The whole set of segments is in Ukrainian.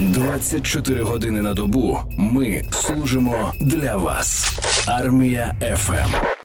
24 години на добу ми служимо для вас. Армія Ем. ФМ.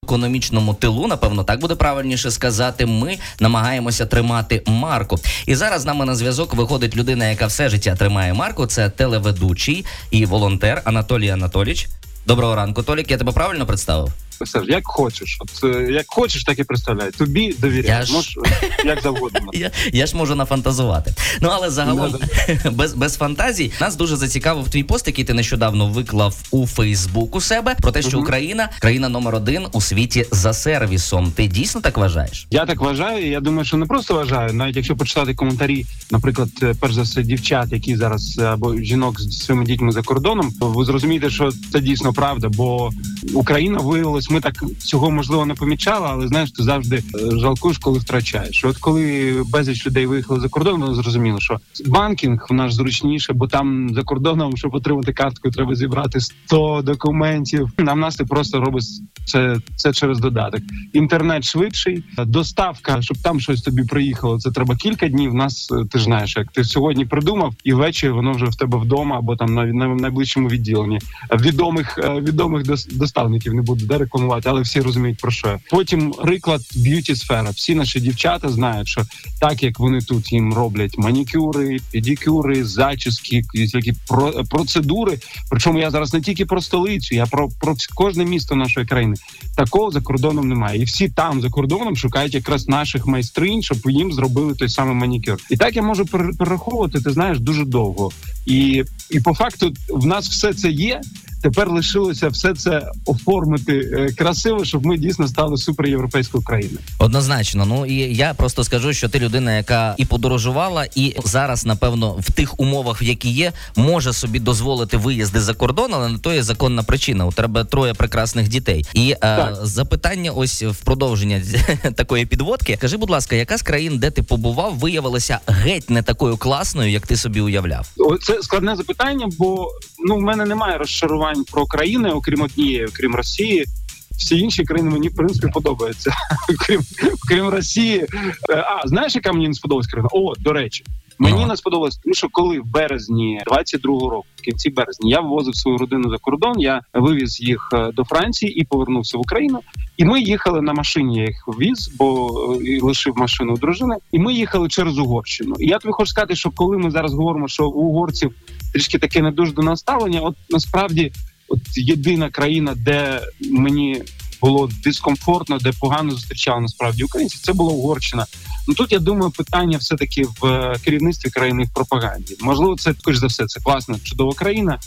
економічному тилу, напевно, так буде правильніше сказати. Ми намагаємося тримати марку. І зараз з нами на зв'язок виходить людина, яка все життя тримає марку. Це телеведучий і волонтер Анатолій Анатоліч. Доброго ранку, Толік. Я тебе правильно представив? Саш, як хочеш. От е, як хочеш, так і представляй. Тобі довіряю. Я ж- Можеш е, як завгодно. Я, я ж можу нафантазувати. Ну але загалом без, без фантазій нас дуже зацікавив твій пост, який ти нещодавно виклав у Фейсбук у себе про те, що Мгм. Україна країна номер один у світі за сервісом. Ти дійсно так вважаєш? Я так вважаю. Я думаю, що не просто вважаю. Навіть якщо почитати коментарі, наприклад, е, перш за все, дівчат, які зараз або жінок з своїми дітьми за кордоном, ви зрозумієте, що це дійсно правда. Бо Україна виявилась, ми так цього можливо не помічали, але знаєш, ти завжди е, жалкуєш, коли втрачаєш. От коли безліч людей виїхали за кордон, вони зрозуміли, що банкінг в нас зручніше, бо там за кордоном, щоб отримати картку, треба зібрати 100 документів. Нам нас ти просто робить це, це через додаток. Інтернет швидший, доставка, щоб там щось тобі приїхало. Це треба кілька днів. У нас е, ти ж знаєш, як ти сьогодні придумав, і ввечері воно вже в тебе вдома або там на, на найближчому відділенні. Відомих е, відомих дос- доставників не буду де але всі розуміють про що. я. Потім приклад beauty сфера. Всі наші дівчата знають, що так як вони тут їм роблять манікюри, педикюри, зачіски, які про процедури. Причому я зараз не тільки про столицю, я про, про кожне місто нашої країни. Такого за кордоном немає. І всі там за кордоном шукають якраз наших майстринь, щоб їм зробили той самий манікюр. І так я можу перер- перераховувати, ти знаєш, дуже довго. І, і по факту в нас все це є. Тепер лишилося все це оформити е, красиво, щоб ми дійсно стали суперєвропейською країною. Однозначно, ну і я просто скажу, що ти людина, яка і подорожувала, і зараз, напевно, в тих умовах, в які є, може собі дозволити виїзди за кордон, але на то є законна причина. У тебе троє прекрасних дітей. І е, запитання, ось в продовження такої підводки. Кажи, будь ласка, яка з країн, де ти побував, виявилася геть не такою класною, як ти собі уявляв? Це складне запитання, бо ну в мене немає розчарувань про країни, окрім однієї, окрім Росії. Всі інші країни мені в принципі подобаються. Окрім окрім Росії. Е, А знаєш, яка мені не сподобалась країна? О, до речі, мені Ну. не сподобалось, тому що коли в березні 22-го року, в кінці березня, я ввозив свою родину за кордон. Я вивіз їх е, до Франції і повернувся в Україну. І ми їхали на машині. Я їх віз, бо е, і лишив машину у дружини. І ми їхали через Угорщину. І я тобі хочу сказати, що коли ми зараз говоримо, що у угорців трішки таке не дуже до ставлення, от насправді, от єдина країна, де мені було дискомфортно, де погано зустрічали насправді українців, це була Угорщина. Ну тут я думаю, питання все таки в е, керівництві країни в пропаганді. Можливо, це також за все. Це класна, чудова країна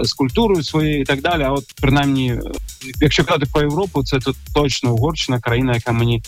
е, з культурою своєю і так далі. А от принаймні, е, якщо казати про Європу, це тут точно Угорщина, країна, яка мені.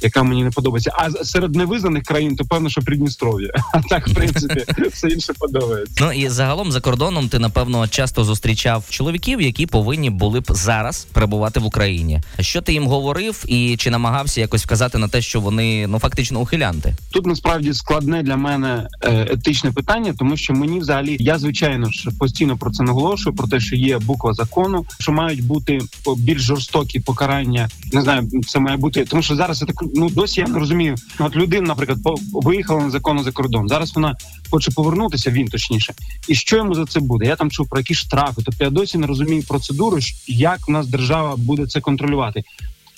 Яка мені не подобається, а серед невизнаних країн, то певно, що Придністров'я. А так, в принципі, все інше подобається. Ну і загалом за кордоном ти напевно часто зустрічав чоловіків, які повинні були б зараз перебувати в Україні. Що ти їм говорив, і чи намагався якось вказати на те, що вони ну фактично ухилянти? Тут насправді складне для мене е, етичне питання, тому що мені взагалі я звичайно ж постійно про це наголошую, про те, що є буква закону, що мають бути більш жорстокі покарання. Не знаю, це має бути, тому що зараз я так ну досі я не розумію. От людина, наприклад, виїхала незаконно за кордон. Зараз вона хоче повернутися, він точніше. І що йому за це буде? Я там чув про якісь штрафи. Тобто я досі не розумію процедуру, як в нас держава буде це контролювати.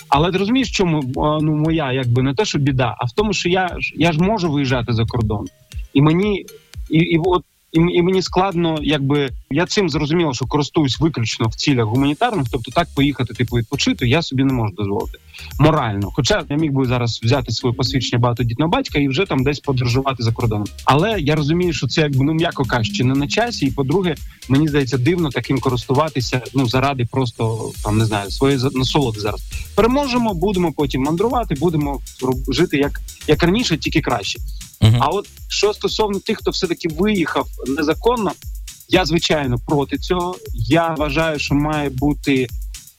Але ти розумієш, чому ну моя якби не те, що біда, а в тому, що я я ж можу виїжджати за кордон, і мені і, і от і, і мені складно, якби я цим зрозуміло, що користуюсь виключно в цілях гуманітарних, тобто так поїхати, типу, відпочити, я собі не можу дозволити морально. Хоча я міг би зараз взяти своє посвідчення багатодітного батька і вже там десь подорожувати за кордоном. Але я розумію, що це якби ну м'яко кажучи, не на часі. І по-друге, мені здається, дивно таким користуватися. Ну заради просто там не знаю своєї насолоди зараз. Переможемо, будемо потім мандрувати, будемо жити як, як раніше, тільки краще. Мгм. А от що стосовно тих, хто все таки виїхав незаконно, я звичайно проти цього. Я вважаю, що має бути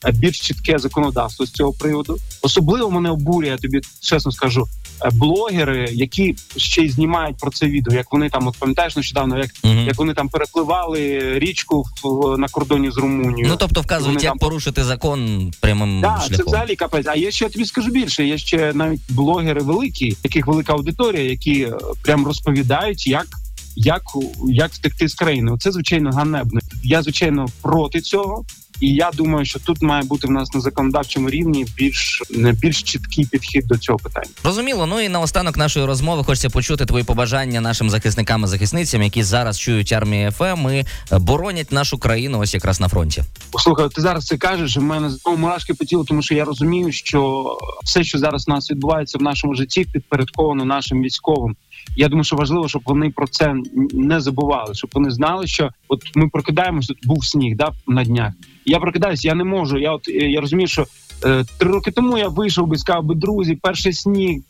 е, більш чітке законодавство з цього приводу. Особливо мене обурює, я тобі чесно скажу, е, блогери, які ще й знімають про це відео, як вони там, от пам'ятаєш нещодавно, як, Мгм. як вони там перепливали річку в, на кордоні з Румунією. Ну тобто вказують, Вони як там- порушити закон прямим Так, це взагалі капець. А я ще тобі скажу більше. Є ще навіть блогери великі, яких велика аудиторія, які е, прям розповідають, як як, як втекти з країни. Це звичайно ганебно. Я звичайно проти цього. І я думаю, що тут має бути в нас на законодавчому рівні більш більш чіткий підхід до цього питання. Розуміло. Ну і наостанок нашої розмови хочеться почути твої побажання нашим захисникам і захисницям, які зараз чують армію ФМ і е, боронять нашу країну ось якраз на фронті. Слухай, ти зараз це кажеш. в мене знову мурашки по тілу, тому що я розумію, що все, що зараз у нас відбувається в нашому житті, підпорядковано нашим військовим. Я думаю, що важливо, щоб вони про це не забували, щоб вони знали, що от ми прокидаємося, тут був сніг да на днях. Я прокидаюся, я не можу. Я от я розумію, що е, три роки тому я вийшов би сказав би друзі, перший сніг,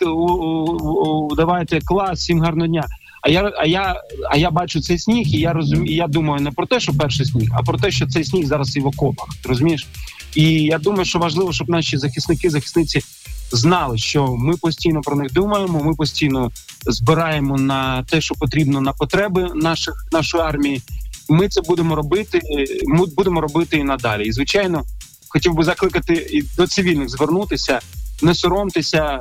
давайте клас, всім гарного дня. А я, а я, а я бачу цей сніг, і я розумію. Я думаю не про те, що перший сніг, а про те, що цей сніг зараз і в окопах. Розумієш? І я думаю, що важливо, щоб наші захисники, захисниці знали, що ми постійно про них думаємо. Ми постійно збираємо на те, що потрібно на потреби наших нашої армії. Ми це будемо робити. Ми будемо робити і надалі. І звичайно, хотів би закликати і до цивільних звернутися, не соромтеся,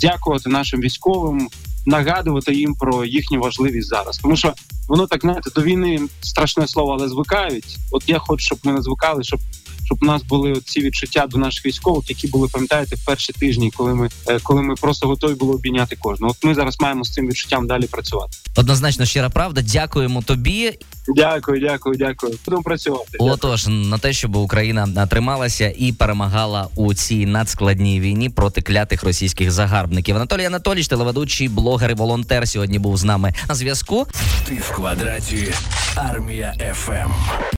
дякувати нашим військовим, нагадувати їм про їхню важливість зараз, тому що воно так знаєте, до війни страшне слово, але звикають. От я хочу, щоб ми не звикали, щоб щоб у нас були ці відчуття до наших військових, які були пам'ятаєте в перші тижні, коли ми е, коли ми просто готові були обійняти кожного. От ми зараз маємо з цим відчуттям далі працювати. Однозначно, щира правда. Дякуємо тобі. Дякую, дякую, дякую. Будемо працювати. Отож, на те, щоб Україна трималася і перемагала у цій надскладній війні проти клятих російських загарбників. Анатолій Анатолійович, телеведучий, блогер і волонтер, сьогодні був з нами на зв'язку. Ти в квадраті. Армія ФМ.